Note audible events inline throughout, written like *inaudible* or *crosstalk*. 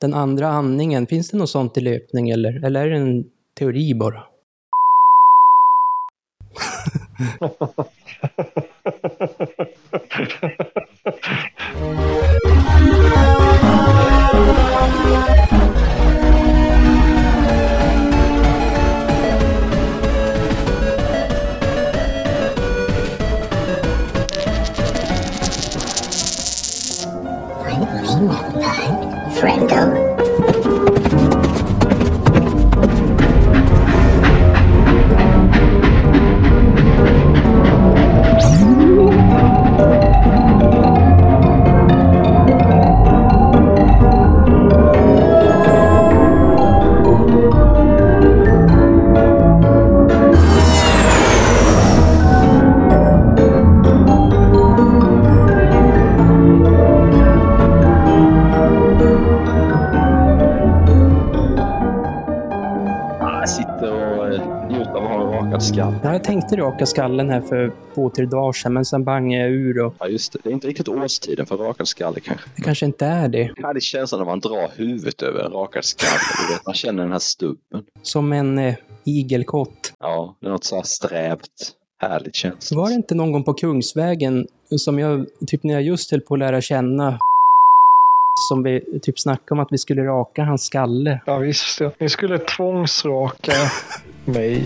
Den andra andningen, finns det något sånt i löpning eller, eller är det en teori bara? *laughs* *laughs* *laughs* rakad skall. Ja, jag tänkte raka skallen här för två, tre dagar sedan, men sen bangade jag ur och Ja, just det. Det är inte riktigt årstiden för rakad skalle kanske. det kanske inte är det. Jag hade känslan när man drar huvudet över en rakad skalle. Man känner den här stubben. Som en eh, igelkott. Ja, det är något så här strävt, härligt känsla. Var det inte någon gång på Kungsvägen som jag, typ när jag just höll på att lära känna som vi typ snackade om att vi skulle raka hans skalle. Ja, visst. Ja. Ni skulle tvångsraka mig.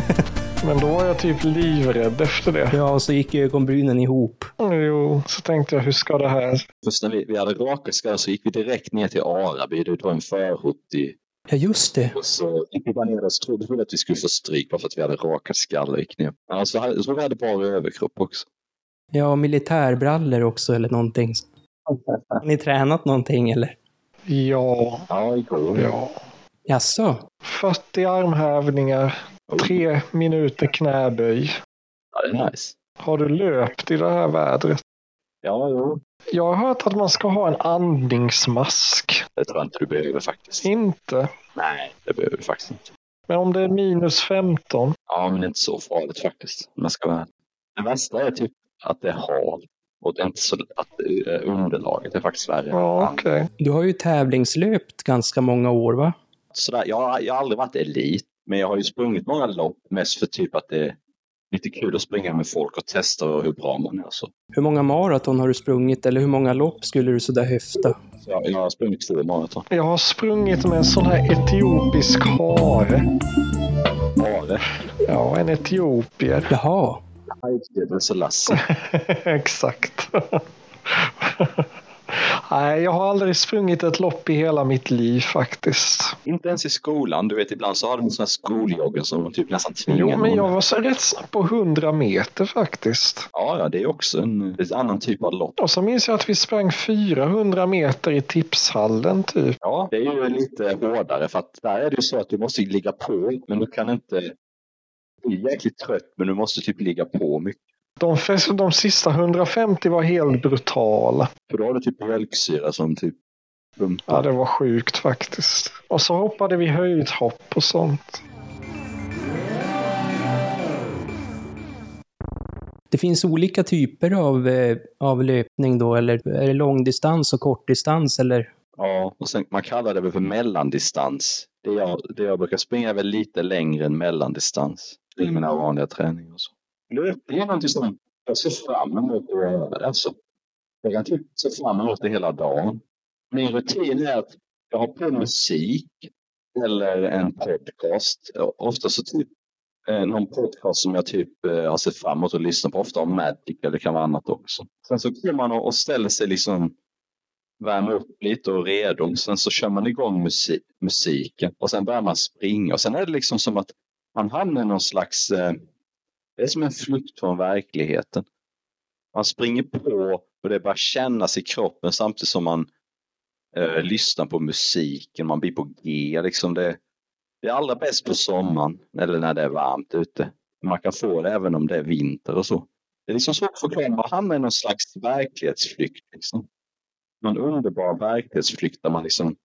*laughs* Men då var jag typ livrädd efter det. Ja, och så gick ögonbrynen ihop. Jo, så tänkte jag, hur ska det här? Först när vi, vi hade rakat skallar så gick vi direkt ner till Araby. Det var en förort i... Ja, just det. Och så gick vi bara ner och så trodde vi att vi skulle få stryk bara för att vi hade rakat skallar gick ner. Alltså, jag tror vi hade bara överkropp också. Ja, och militärbrallor också eller någonting. Har ni tränat någonting eller? Ja, Ja, igår. ja. Jaså? 40 armhävningar, tre minuter knäböj. Ja, det är nice. Har du löpt i det här vädret? Ja, jo. Jag har hört att man ska ha en andningsmask. Det tror jag inte du behöver faktiskt. Inte. Nej, det behöver du faktiskt inte. Men om det är minus 15? Ja, men det är inte så farligt faktiskt. jag ska. Det värsta är typ att det är halt. Och det är inte så att eh, underlaget är faktiskt värre. Ja, okej. Du har ju tävlingslöpt ganska många år, va? Sådär, jag, har- jag har aldrig varit elit, men jag har ju sprungit många lopp. Mest för typ att det är lite kul att springa med folk och testa hur bra man är. Så. Hur många maraton har du sprungit eller hur många lopp skulle du sådär höfta? Så jag, jag har sprungit två maraton. Jag har sprungit med en sån här etiopisk hare. Hare. Ja, en etiopier. Jaha. Det är så Lasse. *laughs* Exakt. *laughs* Nej, jag har aldrig sprungit ett lopp i hela mitt liv faktiskt. Inte ens i skolan. Du vet, ibland så har de här skoljoggen som de typ nästan tvingar Jo, men jag var så rätt snabb på 100 meter faktiskt. Ja, ja, det är också en, en annan typ av lopp. Och så minns jag att vi sprang 400 meter i tipshallen typ. Ja, det är ju lite hårdare för att där är det ju så att du måste ligga på, men du kan inte bli jäkligt trött, men du måste typ ligga på mycket. De, de sista 150 var helt brutala. För då har du typ mjölksyra som typ pumpar. Ja, det var sjukt faktiskt. Och så hoppade vi höjdhopp och sånt. Det finns olika typer av, eh, av löpning då, eller är det långdistans och kortdistans eller? Ja, och sen, man kallar det väl för mellandistans. Det jag, det jag brukar springa är väl lite längre än mellandistans. I mina vanliga träningar och så. Det är någonting som jag ser fram emot att göra. Alltså, jag kan typ se fram emot det hela dagen. Min rutin är att jag har på musik eller en podcast. Ofta så typ eh, någon podcast som jag typ eh, har sett fram emot att lyssna på. Ofta om Magic eller det kan vara annat också. Sen så kommer man och ställer sig liksom värmer upp lite och redo. Sen så kör man igång musik, musiken och sen börjar man springa. Och sen är det liksom som att man hamnar i någon slags... Eh, det är som en flykt från verkligheten. Man springer på och det börjar kännas i kroppen samtidigt som man eh, lyssnar på musiken. Man blir på G. Liksom det, Det är allra bäst på sommaren eller när det är varmt ute. Man kan få det även om det är vinter och så. Det är liksom svårt att förklara. Man hamnar i någon slags verklighetsflykt. Liksom. Någon underbar verklighetsflykt där man liksom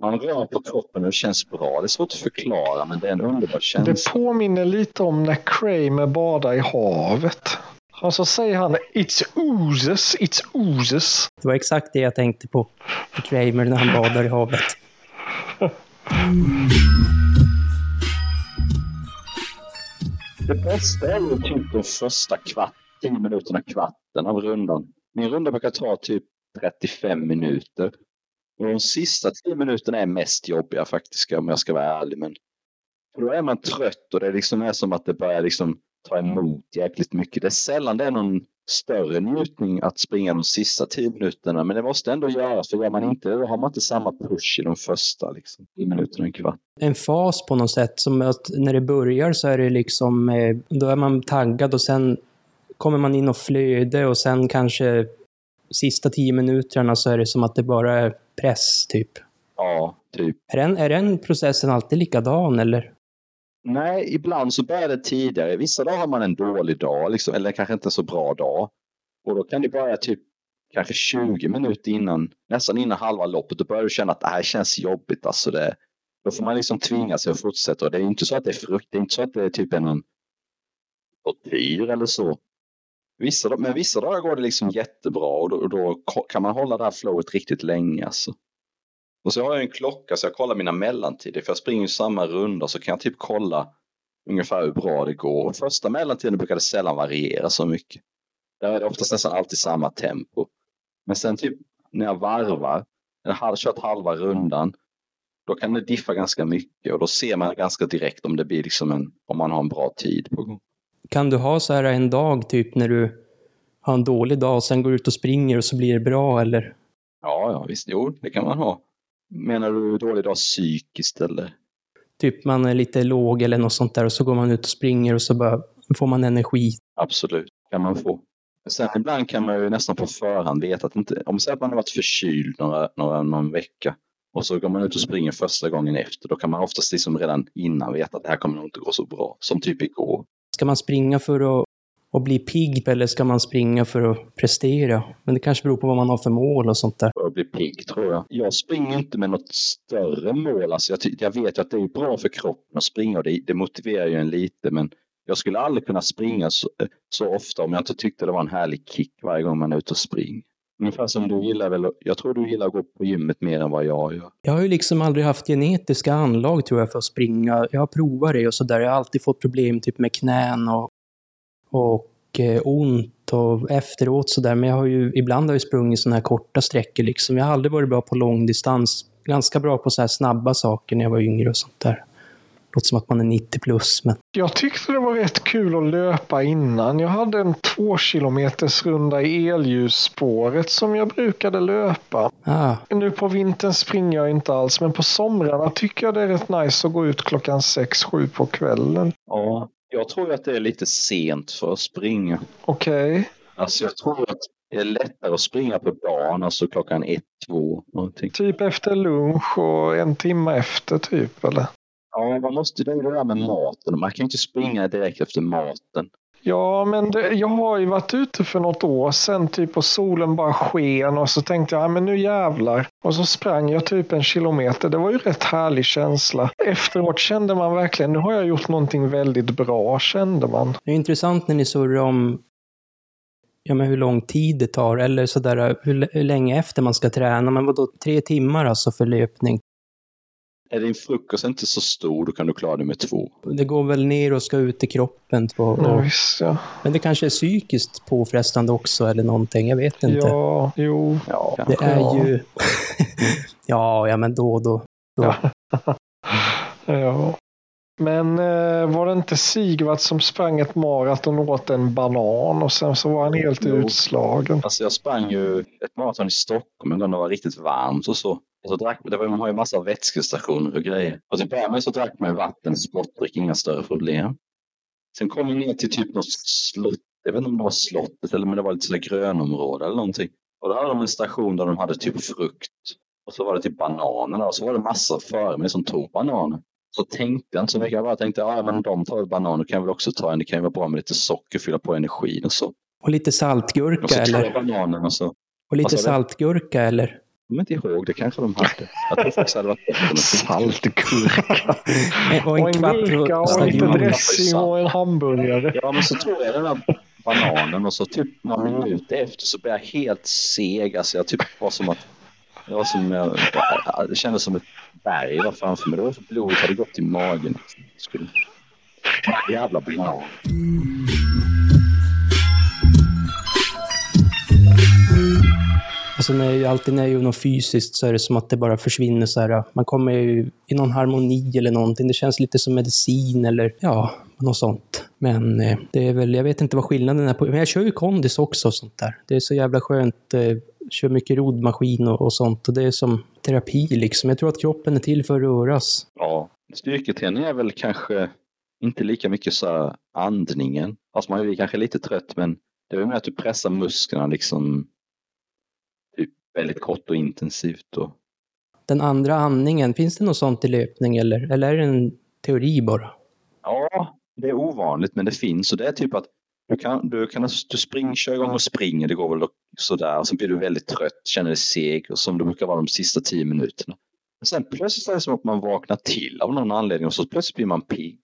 man rör på kroppen och det känns bra. Det är svårt att förklara men det är en underbar känsla. Det påminner lite om när Kramer badar i havet. Och så säger han It's oozes, it's oozes. Det var exakt det jag tänkte på. På Kramer när han badar i havet. *laughs* Det bästa är ju typ de första kvart, 10 minuterna, kvarten av rundan. Min runda brukar ta typ 35 minuter. Och de sista tio minuterna är mest jobbiga faktiskt om jag ska vara ärlig. Men för då är man trött och det liksom är som att det börjar liksom ta emot jäkligt mycket. Det är sällan det är någon större njutning att springa de sista tio minuterna. Men det måste ändå göras. För gör man inte då har man inte samma push i de första liksom, minuterna, en kvart. En fas på något sätt. Som att när det börjar så är det liksom, eh, då är man taggad och sen kommer man in och flöde och sen kanske sista tio minuterna så är det som att det bara är press typ. Ja, typ. Är den, är den processen alltid likadan eller? Nej, ibland så börjar det tidigare. Vissa dagar har man en dålig dag, liksom, eller kanske inte så bra dag. Och då kan det börja typ kanske 20 minuter innan, nästan innan halva loppet. Då börjar du känna att det här känns jobbigt. Alltså det, då får man liksom tvinga sig att fortsätta. Och det är inte så att det är frukt, det är inte så att det är typ en tortyr eller så. Vissa, men vissa dagar går det liksom jättebra och då, då kan man hålla det här flowet riktigt länge. Alltså. Och så har jag en klocka så jag kollar mina mellantider. För jag springer samma runda så kan jag typ kolla ungefär hur bra det går. Och första mellantiden brukar det sällan variera så mycket. Där är det oftast nästan alltid samma tempo. Men sen typ när jag varvar, eller har kört halva rundan, då kan det diffa ganska mycket och då ser man ganska direkt om det blir liksom en, om man har en bra tid på gång. Kan du ha så här en dag typ när du har en dålig dag och sen går ut och springer och så blir det bra eller? Ja, ja visst, jo, det kan man ha. Menar du dålig dag psykiskt eller? Typ man är lite låg eller något sånt där och så går man ut och springer och så bara får man energi. Absolut, kan man få. Sen ibland kan man ju nästan på förhand veta att inte, om säger att man har varit förkyld några, några, någon vecka och så går man ut och springer första gången efter, då kan man oftast liksom redan innan veta att det här kommer nog inte gå så bra, som typ igår. Ska man springa för att, att bli pigg eller ska man springa för att prestera? Men det kanske beror på vad man har för mål och sånt där. För att bli pigg tror jag. Jag springer inte med något större mål. Alltså jag, jag vet ju att det är bra för kroppen att springa och det, det motiverar ju en lite. Men jag skulle aldrig kunna springa så, så ofta om jag inte tyckte det var en härlig kick varje gång man är ute och springer. Ungefär som du gillar väl, jag tror du gillar att gå på gymmet mer än vad jag gör. Jag har ju liksom aldrig haft genetiska anlag tror jag för att springa. Jag har provat det och sådär. Jag har alltid fått problem typ med knän och, och eh, ont och efteråt sådär. Men jag har ju, ibland har jag sprungit sådana här korta sträckor liksom. Jag har aldrig varit bra på långdistans. Ganska bra på så här snabba saker när jag var yngre och sånt där. Låter som att man är 90 plus. Men... Jag tyckte det var rätt kul att löpa innan. Jag hade en två kilometers runda i elljusspåret som jag brukade löpa. Ah. Nu på vintern springer jag inte alls, men på somrarna tycker jag det är rätt nice att gå ut klockan 6-7 på kvällen. Ja, jag tror att det är lite sent för att springa. Okej. Okay. Alltså jag tror att det är lättare att springa på dagen, alltså klockan ett, två, någonting. Typ efter lunch och en timme efter typ, eller? Ja, man måste ju det där med maten. Man kan ju inte springa direkt efter maten. Ja, men det, jag har ju varit ute för något år sedan typ och solen bara sken och så tänkte jag, ja men nu jävlar. Och så sprang jag typ en kilometer. Det var ju rätt härlig känsla. Efteråt kände man verkligen, nu har jag gjort någonting väldigt bra, kände man. Det är intressant när ni surrar om ja, men hur lång tid det tar eller sådär hur, hur länge efter man ska träna. Men vadå, tre timmar alltså för löpning? Är din frukost inte så stor, då kan du klara det med två. Det går väl ner och ska ut i kroppen. På, och... ja, visst, ja. Men det kanske är psykiskt påfrestande också eller någonting, jag vet inte. Ja, jo. Ja, det är ja. ju... *laughs* ja, ja, men då då. då. Ja. *laughs* ja. Men eh, var det inte Sigvard som sprang ett maraton och åt en banan och sen så var han helt jo. utslagen? Alltså jag sprang ju ett maraton i Stockholm en gång det var riktigt varmt och så. Och så drack, det var, man har ju massa vätskestationer och grejer. Och till början med så drack man vatten, sportdryck, inga större problem. Sen kom vi ner till typ något slott, jag vet inte om det var slottet eller om det var lite sådär grönområde eller någonting. Och då hade de en station där de hade typ frukt. Och så var det typ bananer och så var det massa mig som tog bananer. så tänkte jag inte så mycket. Jag bara tänkte, ja men de tar banan, då kan jag väl också ta en. Det kan ju vara bra med lite socker, fylla på energin och så. Och lite saltgurka Och så eller? bananen och så. Och lite du? saltgurka eller? Jag kommer inte ihåg, det kanske de hade. Jag tror faktiskt det hade varit bättre med Saltgurka. *laughs* Och en Och en gurka och lite dressing och en hamburgare. Ja, men så tog jag den där bananen och så typ några minuter efter så blev jag helt seg. Alltså jag typ var som att, det var som, jag, det kändes som ett berg var framför mig. Det var så blodet hade gått i magen. Skulle, jävla banan. Alltså när jag, alltid när jag gör något fysiskt så är det som att det bara försvinner så här. Man kommer ju i någon harmoni eller någonting. Det känns lite som medicin eller ja, något sånt. Men eh, det är väl, jag vet inte vad skillnaden är på. Men jag kör ju kondis också och sånt där. Det är så jävla skönt. Eh, kör mycket rodmaskin och, och sånt. Och det är som terapi liksom. Jag tror att kroppen är till för att röras. Ja, styrketräning är väl kanske inte lika mycket så här andningen. Alltså man är kanske lite trött men det är väl mer att du pressar musklerna liksom väldigt kort och intensivt. Och, Den andra andningen, finns det något sånt i löpning eller? Eller är det en teori bara? Ja, det är ovanligt men det finns och det är typ att du kan, du kan du spring, kör igång och springer, det går väl sådär och sen blir du väldigt trött, känner dig seg och som det brukar vara de sista tio minuterna. Men sen plötsligt är det som att man vaknar till av någon anledning och så plötsligt blir man pigg.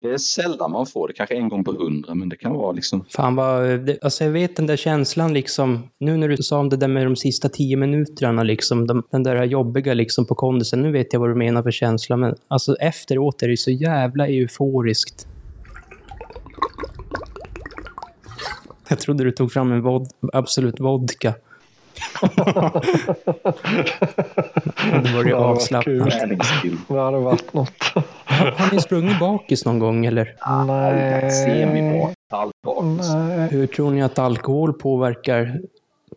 Det är sällan man får det, kanske en gång på hundra men det kan vara liksom Fan vad, det, alltså jag vet den där känslan liksom, nu när du sa om det där med de sista tio minuterna liksom, de, den där jobbiga liksom på kondisen, nu vet jag vad du menar för känsla, men alltså efteråt är det så jävla euforiskt. Jag trodde du tog fram en vod, Absolut vodka det var ju Ja, vad avslappnat. Det hade varit något. Har, har ni sprungit bakis någon gång eller? Nej. Semibak, halvbakis. Nej. Hur tror ni att alkohol påverkar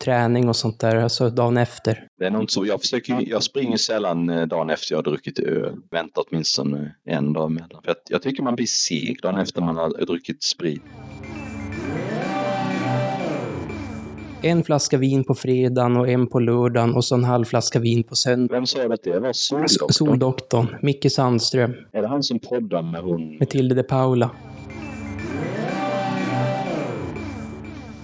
träning och sånt där, alltså dagen efter? Det är nog inte så. Jag, försöker, jag springer sällan eh, dagen efter jag har druckit öl. Väntar åtminstone en dag emellan. För jag, jag tycker man blir seg dagen efter man har druckit sprit. En flaska vin på fredagen och en på lördagen och så en halv flaska vin på söndag. Vem sa att det var Soldoktorn? Soldoktorn, Micke Sandström, Är det han som poddar med hon? med Tilde de Paula.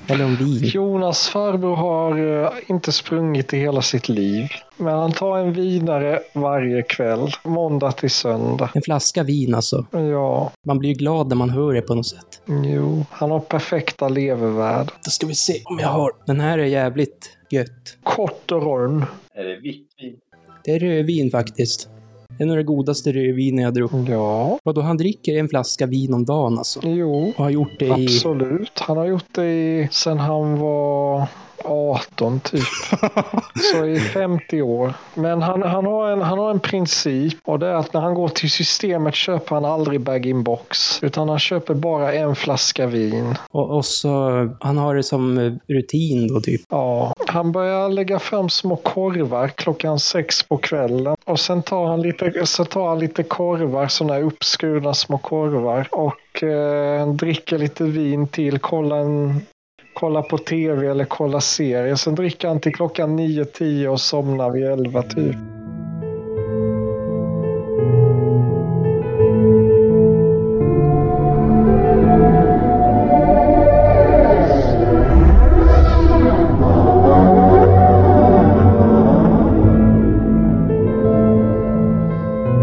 Eller om vin. Jonas farbror har eh, inte sprungit i hela sitt liv. Men han tar en vidare varje kväll. Måndag till söndag. En flaska vin alltså. Ja, Man blir ju glad när man hör det på något sätt. jo. Han har perfekta levervärd. Då ska vi se om jag har. Den här är jävligt gött. Kort och rund. Är det vitt vin? Det är rödvin faktiskt. Är nog det godaste rödvinen jag druckit. Ja, Vadå, han dricker en flaska vin om dagen alltså? jo. Och har gjort det i... Absolut. Han har gjort det i, sen han var 18 typ. Så i 50 år. Men han, han, har en, han har en princip och det är att när han går till systemet köper han aldrig bag-in-box. Utan han köper bara en flaska vin. Och, och så, han har det som rutin då typ. Ja, han börjar lägga fram små korvar klockan sex på kvällen. Och sen tar han lite, så tar han lite korvar, sådana här uppskurna små korvar. Och eh, dricker lite vin till, kollar, en, kolla på tv eller kolla serier. Sen dricker han till klockan 9-10 och somnar vid 11 typ.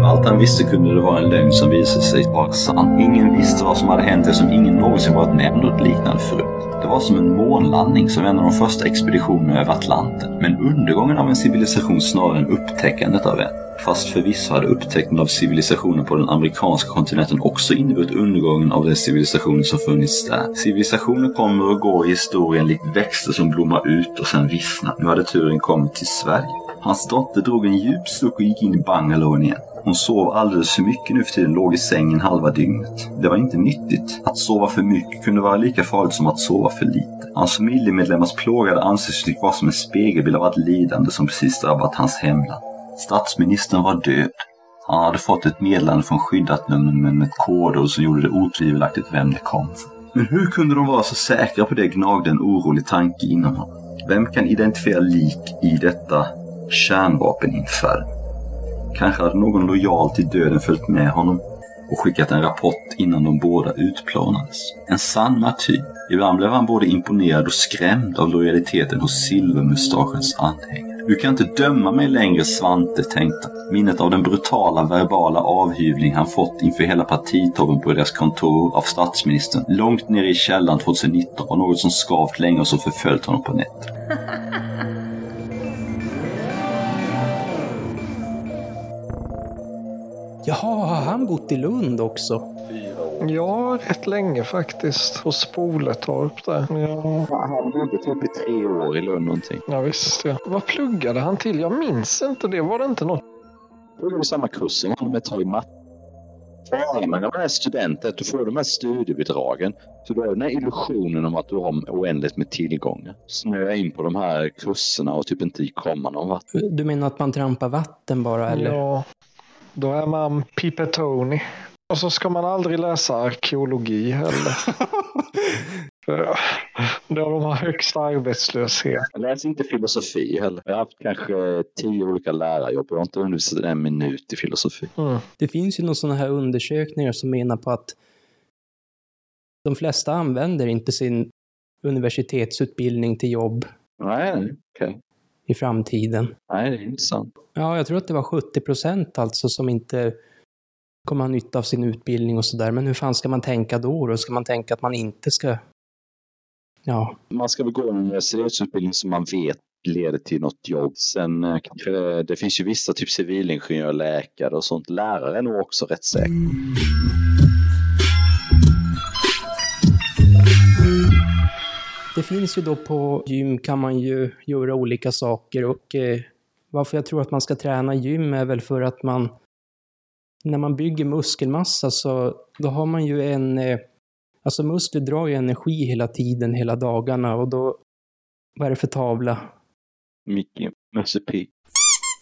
Allt han visste kunde det vara en lögn som visade sig vara sann. Ingen visste vad som hade hänt eftersom ingen någonsin varit med om något liknande förut. Det var som en månlandning som en av de första expeditionerna över Atlanten. Men undergången av en civilisation snarare än upptäckandet av en. Fast förvisso hade upptäckten av civilisationen på den amerikanska kontinenten också inneburit undergången av de civilisationer som funnits där. Civilisationer kommer och går i historien likt växter som blommar ut och sen vissnar. Nu hade turen kommit till Sverige. Hans dotter drog en djup suck och gick in i bungalowen igen. Hon sov alldeles för mycket nu för tiden, låg i sängen halva dygnet. Det var inte nyttigt. Att sova för mycket kunde vara lika farligt som att sova för lite. Hans familjemedlemmars plågade ansiktsuttryck var som en spegelbild av allt lidande som precis drabbat hans hemland. Statsministern var död. Han hade fått ett meddelande från skyddat nummer med ett kodord som gjorde det otvivelaktigt vem det kom från. Men hur kunde de vara så säkra på det gnagde en orolig tanke inom honom. Vem kan identifiera lik i detta kärnvapeninferno? Kanske hade någon lojal till döden följt med honom och skickat en rapport innan de båda utplånades. En sann martyr. Ibland blev han både imponerad och skrämd av lojaliteten hos silvermustaschens anhängare. Du kan inte döma mig längre Svante, tänkte han. Minnet av den brutala verbala avhyvling han fått inför hela partitoppen på deras kontor av statsministern långt nere i källaren 2019 var något som skavt länge och som förföljt honom på nätterna. Jaha, har han bott i Lund också? Ja, rätt länge faktiskt. På Spoletorp där. Ja, Han bodde typ i tre år i Lund någonting. ja visst ja. Vad pluggade han till? Jag minns inte det. Var det inte något? Är det samma kurs som han ett tag i matte. Med de här studenter att du får de här studiebidragen. Så du har den här illusionen om att du har oändligt med tillgångar. Snöa in på de här kurserna och typ inte komma någon vart. Du menar att man trampar vatten bara, eller? Ja, då är man Pipetoni. Och så ska man aldrig läsa arkeologi heller. *laughs* Då de har högst arbetslöshet. Jag läser inte filosofi heller. Jag har haft kanske tio olika lärarjobb. Jag har inte undervisat en minut i filosofi. Mm. Det finns ju några sådana här undersökningar som menar på att de flesta använder inte sin universitetsutbildning till jobb Nej, okej. I framtiden. Nej, det är intressant. Ja, jag tror att det var 70 procent alltså som inte kommer ha nytta av sin utbildning och sådär. Men hur fan ska man tänka då? Då ska man tänka att man inte ska... Ja, Man ska väl gå en universitetsutbildning som man vet leder till något jobb. Sen eh, kanske det, det finns ju vissa, typ civilingenjör, läkare och sånt. Lärare är nog också rätt säkert. Det finns ju då på gym kan man ju göra olika saker och eh, varför jag tror att man ska träna gym är väl för att man när man bygger muskelmassa så då har man ju en eh, Alltså muskler drar ju energi hela tiden, hela dagarna och då vad är det för tavla? Micke, Musse P.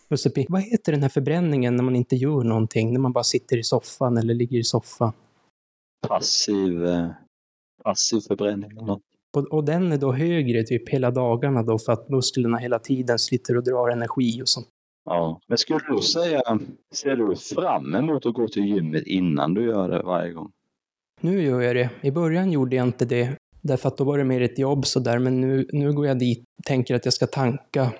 Musse P. Vad heter den här förbränningen när man inte gör någonting? När man bara sitter i soffan eller ligger i soffan? Passiv, eh, passiv förbränning eller något. Och, den är då högre typ hela dagarna då för att musklerna hela tiden sliter och drar energi och sånt. Ja. Men skulle du säga, ser du fram emot att gå till gymmet innan du gör det varje gång? Nu gör jag det. I början gjorde jag inte det. Därför att då var det mer ett jobb sådär. Men nu, nu går jag dit tänker att jag ska tanka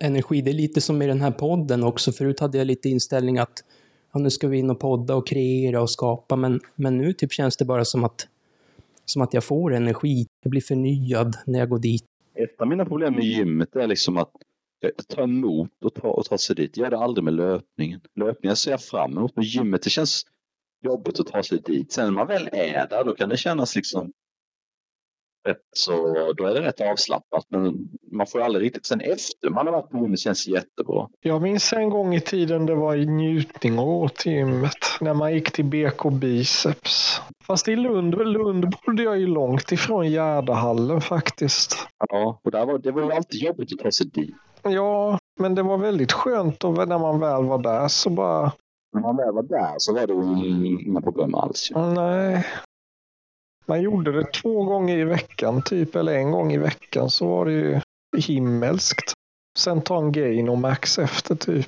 energi. Det är lite som i den här podden också. Förut hade jag lite inställning att ja, nu ska vi in och podda och kreera och skapa. Men, men nu typ känns det bara som att, som att jag får energi. Jag blir förnyad när jag går dit. Ett av mina problem med gymmet är liksom eh, att ta emot och ta, och ta sig dit. Jag gör det aldrig med löpningen. Löpningen ser jag fram emot, men gymmet det känns jobbigt att ta sig dit. Sen när man väl är där då kan det kännas liksom rätt så, då är det rätt avslappnat. Men man får aldrig riktigt, sen efter man har varit på gymmet känns jättebra. Jag minns en gång i tiden det var i njutning att gå till gymmet. När man gick till BK Biceps. Fast i Lund, Lund bodde jag ju långt ifrån Gärdahallen faktiskt. Ja, och där var, det var ju alltid jobbigt att ta sig dit. Ja, men det var väldigt skönt och när man väl var där så bara, När man väl var där så var det inga problem alls. nej. Man gjorde det två gånger i veckan typ, eller en gång i veckan så var det ju himmelskt. Sen ta en gain och max efter typ.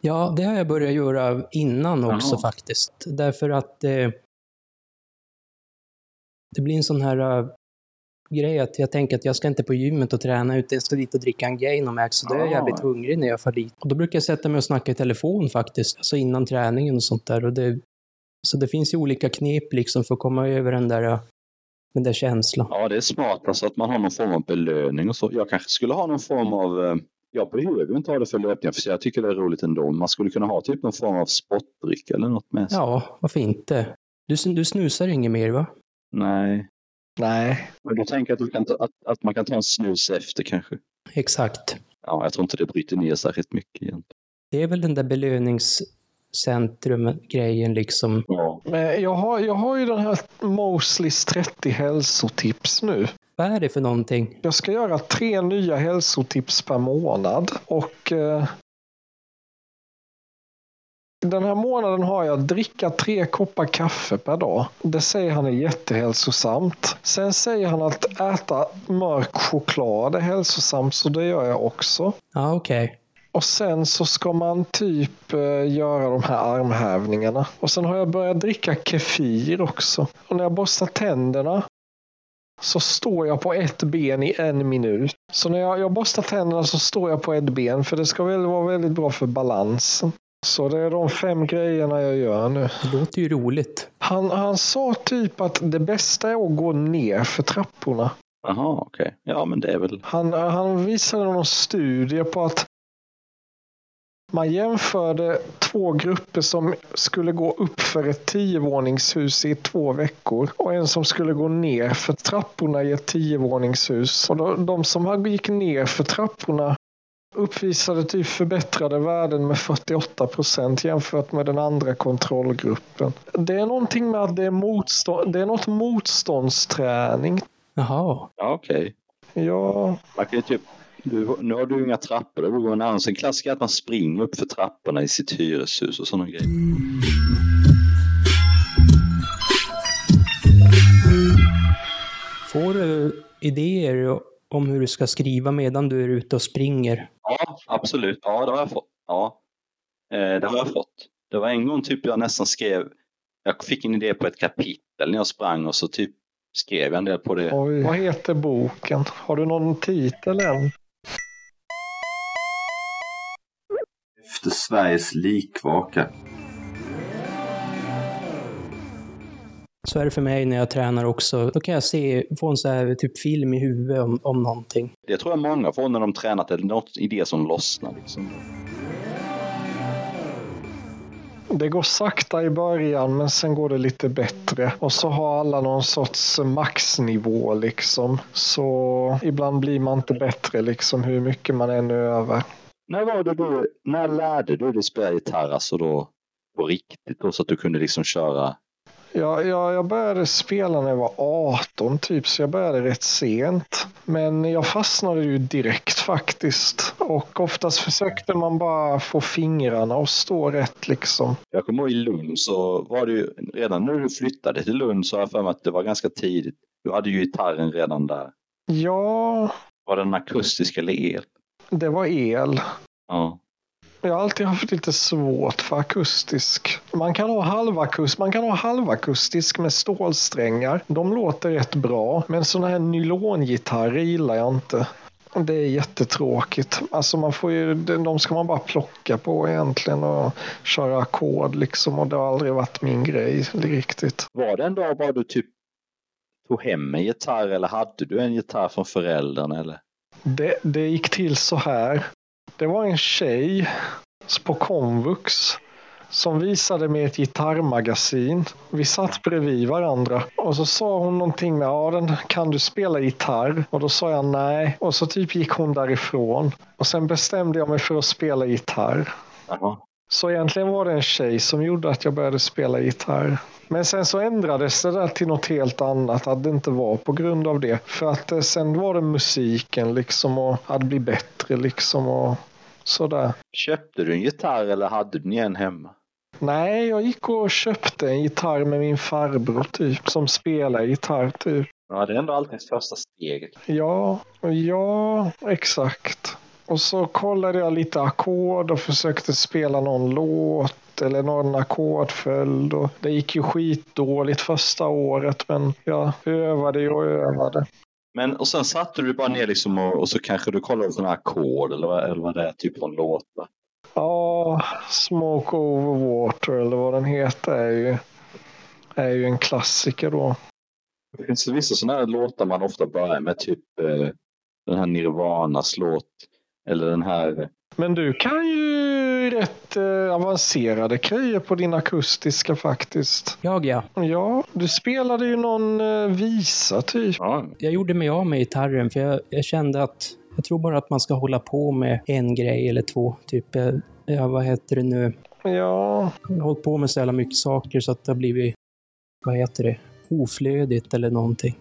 Ja, det har jag börjat göra innan också Jaha. faktiskt. Därför att eh, det blir en sån här eh, grej att jag tänker att jag ska inte på gymmet och träna utan jag ska dit och dricka en Gainomax. Så då är jag Ah. jävligt hungrig när jag far dit. Och då brukar jag sätta mig och snacka i telefon faktiskt, alltså innan träningen och sånt där. Och det, så det finns ju olika knep liksom för att komma över den där, den där känslan. Ja, det är smart alltså att man har någon form av belöning och så. Jag kanske skulle ha någon form av eh, jag behöver inte ha det för löpningen för jag tycker det är roligt ändå. Man skulle kunna ha typ någon form av sportdryck eller något med sig. Ja, varför inte? Du, du snusar inget mer va? Nej, Nej. men då tänker jag att, kan ta, att, att man kan ta en snus efter kanske. Exakt. Ja, jag tror inte det bryter ner särskilt mycket egentligen. Det är väl den där belöningscentrum-grejen liksom. Ja. Men jag har, jag har ju den här Mosleys 30 hälsotips nu. Vad är det för någonting? Jag ska göra tre nya hälsotips per månad. Och eh, den här månaden har jag dricka tre koppar kaffe per dag. Det säger han är jättehälsosamt. Sen säger han att äta mörk choklad är hälsosamt, så det gör jag också. Ja, okej. Och sen så ska man typ eh, göra de här armhävningarna. Och sen har jag börjat dricka kefir också. Och när jag borstar tänderna så står jag på ett ben i en minut. Så när jag, jag borstar tänderna så står jag på ett ben för det ska väl vara väldigt bra för balansen. Så det är de fem grejerna jag gör nu. Det låter ju roligt. Han, han sa typ att det bästa är att gå ner för trapporna. Jaha, okej. Ja, men det är väl... Han, han visade någon studie på att man jämförde två grupper som skulle gå upp för ett tiovåningshus i två veckor och en som skulle gå ner för trapporna i ett tiovåningshus. Och de, de som gick ner för trapporna uppvisade typ förbättrade värden med 48 procent jämfört med den andra kontrollgruppen. Det är någonting med att det är, motstånd, det är något motståndsträning. Jaha. Ja, okej. Ja, Man kan ju typ... Du, nu har du ju inga trappor. Det går en annan. En klassiker att man springer upp för trapporna i sitt hyreshus och sådana grejer. Får du idéer om hur du ska skriva medan du är ute och springer? Ja, absolut. Ja, det har jag fått. Ja, eh, det har jag fått. Det var en gång typ jag nästan skrev... Jag fick en idé på ett kapitel när jag sprang och så typ skrev jag en del på det. oj. Vad heter boken? Har du någon titel än? Efter Sveriges likvaka. Så är det för mig när jag tränar också. Då kan jag se, få en så här typ film i huvudet om, om någonting. Det tror jag många får när de tränat eller något idé som lossnar. Liksom. Det går sakta i början men sen går det lite bättre. Och så har alla någon sorts maxnivå liksom. Så ibland blir man inte bättre liksom hur mycket man än övar. När var det då, när lärde du dig spela gitarr alltså då på riktigt då så att du kunde liksom köra? Ja, jag, jag började spela när jag var 18 typ, så jag började rätt sent. Men jag fastnade ju direkt faktiskt. Och oftast försökte man bara få fingrarna att stå rätt liksom. Jag kommer ihåg i Lund så var det ju redan när du flyttade till Lund så har jag för mig att det var ganska tidigt. Du hade ju gitarren redan där. Ja, Var den akustisk eller el? Det var el. Ja. Jag har alltid haft lite svårt för akustisk. Man kan ha halvakustisk, man kan ha halvakustisk med stålsträngar. De låter rätt bra. Men såna här nylongitarrer gillar jag inte. Det är jättetråkigt. Alltså man får ju, de ska man bara plocka på egentligen och köra ackord liksom. Och det har aldrig varit min grej riktigt. Var det en dag bara du typ tog hem en gitarr eller hade du en gitarr från föräldrarna eller? Det, det gick till så här. Det var en tjej på komvux som visade mig ett gitarrmagasin. Vi satt bredvid varandra och så sa hon någonting med ja, den, kan du spela gitarr? Och då sa jag nej och så typ gick hon därifrån. Och sen bestämde jag mig för att spela gitarr. Jaha. Så egentligen var det en tjej som gjorde att jag började spela gitarr. Men sen så ändrades det där till något helt annat, att det inte var på grund av det. För att eh, sen var det musiken liksom och att bli bättre liksom och sådär. Köpte du en gitarr eller hade du en hemma? Nej, jag gick och köpte en gitarr med min farbror typ, som spelar gitarr typ. Ja, det är ändå alltid första steget. Ja, ja, exakt. Och så kollade jag lite ackord och försökte spela någon låt eller någon ackordföljd. Och det gick ju skitdåligt första året, men jag övade och övade. Men och sen satte du bara ner liksom och, och så kanske du kollade sådana ackord eller, vad- eller vad det är, typ från låtar. Ja, Smoke Over Water eller vad den heter är ju, är ju en klassiker då. Det finns vissa sådana här låtar man ofta börjar med, typ eh, den här Nirvanas låt. Eller den här... Men du kan ju rätt eh, avancerade grejer på din akustiska faktiskt. Jag ja. Ja, du spelade ju någon eh, visa typ. Ja, Jag gjorde mig av med gitarren för jag, jag kände att jag tror bara att man ska hålla på med en grej eller två. Typ, eh, ja vad heter det nu? Ja, Jag har hållit på med så jävla mycket saker så att det har blivit, vad heter det, oflödigt eller någonting.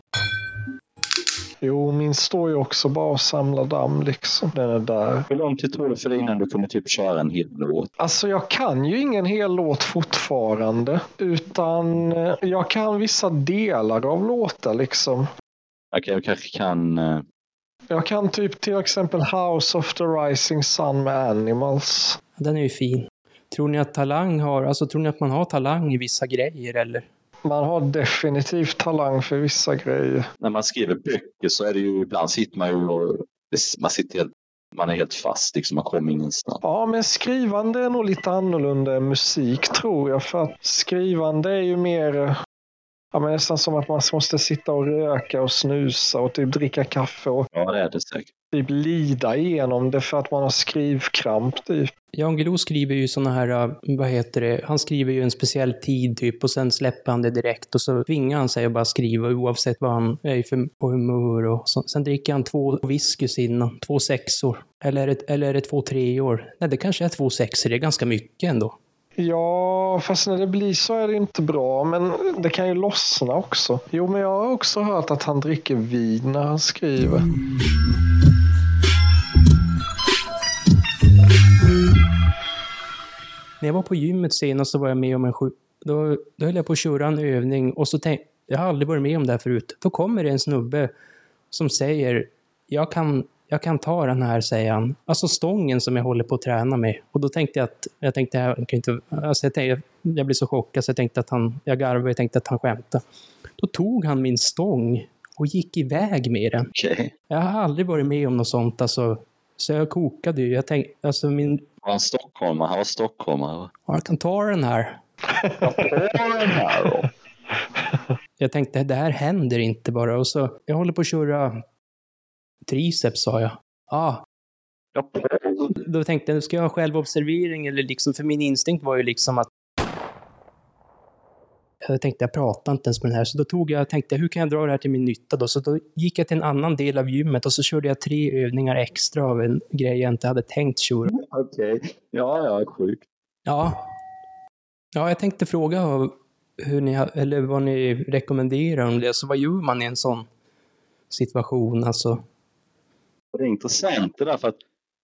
Jo, min står ju också bara och samlar damm liksom. Den är där. hur lång tid tog det för dig innan du kunde typ köra en hel låt? Alltså jag kan ju ingen hel låt fortfarande. Utan eh, jag kan vissa delar av låtar liksom. Okej, jag kanske kan... eh, Jag kan typ till exempel House of the Rising Sun med Animals. Den är ju fin. Tror ni att talang har, alltså tror ni att man har talang i vissa grejer eller? Man har definitivt talang för vissa grejer. När man skriver böcker så är det ju ibland sitter man ju och man sitter helt, man är helt fast liksom, man kommer ingenstans. Ja, men skrivande är nog lite annorlunda än musik tror jag. För att skrivande är ju mer Ja, men nästan som att man måste sitta och röka och snusa och typ dricka kaffe och Ja, det är det säkert. typ lida igenom det för att man har skrivkramp typ. Jan Guillou skriver ju såna här, äh, vad heter det, han skriver ju en speciell tid typ och sen släpper han det direkt och så tvingar han sig att bara skriva oavsett vad han är för, på humör och så. Sen dricker han två whiskys innan, två sexor. Eller är det, eller är det två treor? Nej, det kanske är två sexor, det är ganska mycket ändå. Ja, fast när det blir så är det inte bra. Men det kan ju lossna också. Jo, men jag har också hört att han dricker vin när han skriver. När jag var på gymmet senast så var jag med om en sjuk... Då, då höll jag på att köra en övning och så tänkte jag har aldrig varit med om det här förut. Då kommer det en snubbe som säger jag kan, jag kan ta den här, säger han. Alltså stången som jag håller på att träna med. Och då tänkte jag att, jag tänkte, jag kan inte, alltså jag, tänkte, jag blev så chockad så jag tänkte att han, jag garvade, jag tänkte att han skämtade. Då tog han min stång och gick iväg med den. Okej. Jag har aldrig varit med om något sånt alltså. Så jag kokade ju. Jag tänkte, alltså min, Var han stockholmare? Han var stockholmare. ja, jag kan ta den här. Ja, den här då. Jag tänkte, det här händer inte bara. Och så, jag håller på att köra triceps, sa jag. Ja, Ja, då tänkte jag, ska jag ha självobservering eller liksom, för min instinkt var ju liksom att jag tänkte, jag pratar inte ens med den här, så då tog jag, tänkte hur kan jag dra det här till min nytta då? Så då gick jag till en annan del av gymmet och så körde jag tre övningar extra av en grej jag inte hade tänkt köra. Okej. Ja, ja, sjukt. Ja. Ja, jag tänkte fråga hur ni, eller vad ni rekommenderar om det. Så vad gör man i en sån situation? Alltså, det är intressant det där för att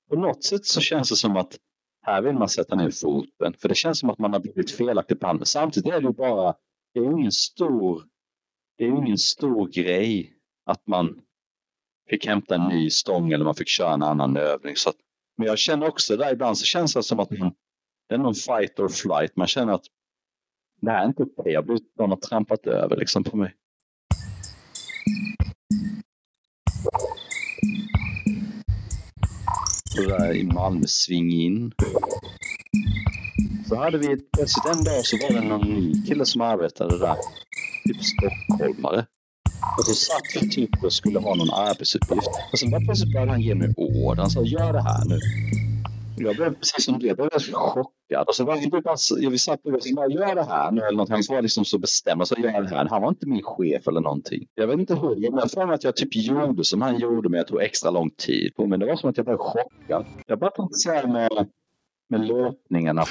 på något sätt så känns det som att här vill man sätta ner foten. För det känns som att man har blivit felaktigt behandlad. Samtidigt är det ju bara, det är ju ingen stor, det är ju ingen stor grej att man fick hämta en ny stång eller man fick köra en annan övning. Så att, men jag känner också där ibland så känns det som att man, det är någon fight or flight. Man känner att det här är inte okej. Jag har blivit, någon har trampat över liksom på mig. Sådär i Malmö, sving in. Så hade vi ett- plötsligt en dag så var det någon ny kille som arbetade där. Typ stockholmare. Och så satt vi typ och skulle ha någon arbetsuppgift. Och sen bara plötsligt började han ge mig ord. Han sa gör det här nu. Jag blev precis som du, jag blev chockad. Alltså, och så var vi bara, vi satt och bara gör det här nu eller någonting. Han var liksom så bestämd. Och så gör det här. Han var inte min chef eller någonting. Jag vet inte hur. Men jag för att jag typ gjorde som han gjorde men jag tog extra lång tid på mig. Det var som att jag blev chockad. Jag bara tänkte säga med, med löpningen att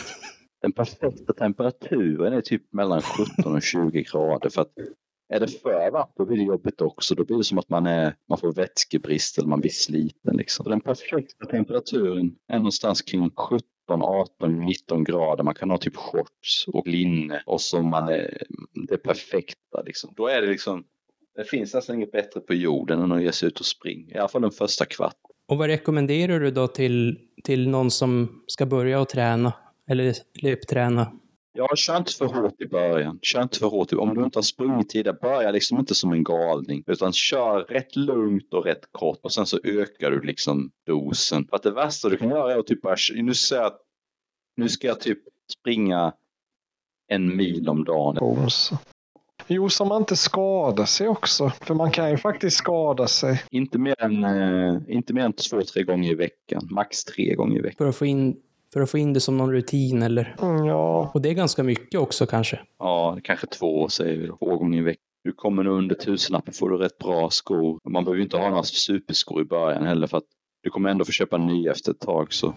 den perfekta temperaturen är typ mellan 17 och 20 grader. För att är det för varmt då blir det jobbigt också. Då blir det som att man, är, man får vätskebrist eller man blir sliten. Liksom. Så den perfekta temperaturen är någonstans kring 17, 18, 19 grader. Man kan ha typ shorts och linne och så man är det perfekta. Liksom. Då är det liksom det finns nästan inget bättre på jorden än att ge sig ut och springa. I alla fall den första kvart. och vad rekommenderar du då till, till någon som ska börja att träna? Eller löpträna? Ja, kör inte för hårt i början. Kör inte för hårt. Om du inte har sprungit tidigare, börja liksom inte som en galning. Utan kör rätt lugnt och rätt kort. Och sen så ökar du liksom dosen. För att det värsta du kan göra är att typ bara, nu, säger jag, att- nu ska jag typ springa en mil om dagen. Jo, så man inte skadar sig också. För man kan ju faktiskt skada sig. Inte mer än, eh, inte mer än två, tre gånger i veckan. Max tre gånger i veckan. För att få in, för att få in det som någon rutin eller? Mm, ja, Och det är ganska mycket också kanske. Ja, kanske två säger vi då. Två gånger i veckan. Du kommer nog under tusenlappen får du rätt bra skor. Man behöver ju inte ha några superskor i början heller för att du kommer ändå få köpa nya efter ett tag så.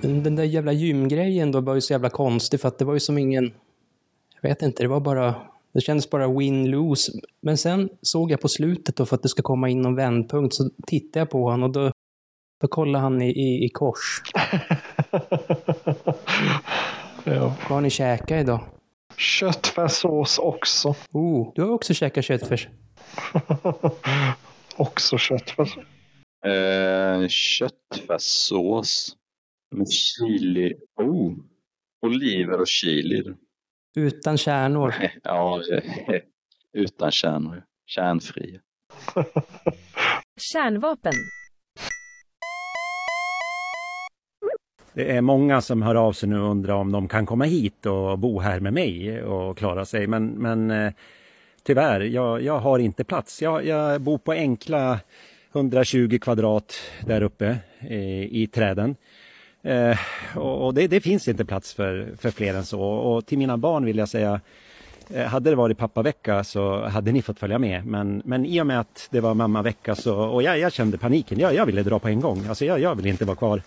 Den, den där jävla gymgrejen då var ju så jävla konstig för att det var ju som ingen... Jag vet inte, det var bara... Det kändes bara win-lose. Men sen såg jag på slutet då för att det ska komma in någon vändpunkt så tittade jag på honom och då, då kollade han i, i, i kors. *laughs* ja. Vad har ni käkat idag? Köttfärssås också. Oh, du har också käkat köttfärs. *laughs* Också köttfärs. Eh, köttfärssås med chili. Oh, oliver och chili. Utan kärnor. *laughs* Ja, utan kärnor. Kärnfria. Kärnvapen. Det är många som hör av sig nu och undrar om de kan komma hit och bo här med mig och klara sig. Men, men eh, tyvärr, jag, jag har inte plats. Jag, jag bor på enkla 120 kvadrat där uppe i, i träden. Eh, och det, det, finns inte plats för, för fler än så. Och till mina barn vill jag säga eh, hade det varit pappavecka så hade ni fått följa med. Men, men i och med att det var mammavecka så, och jag, jag kände paniken. Jag, jag ville dra på en gång. Alltså jag, jag vill inte vara kvar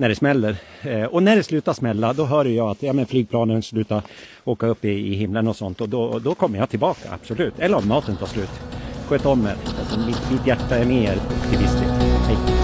när det smäller. Eh, och när det slutar smälla då hör jag att ja, men flygplanen slutar åka upp i, i himlen och sånt och då, då kommer jag tillbaka, absolut. Eller om maten tar slut. Sköt om er. Alltså, mitt, mitt hjärta är mer optimistiskt. Hej.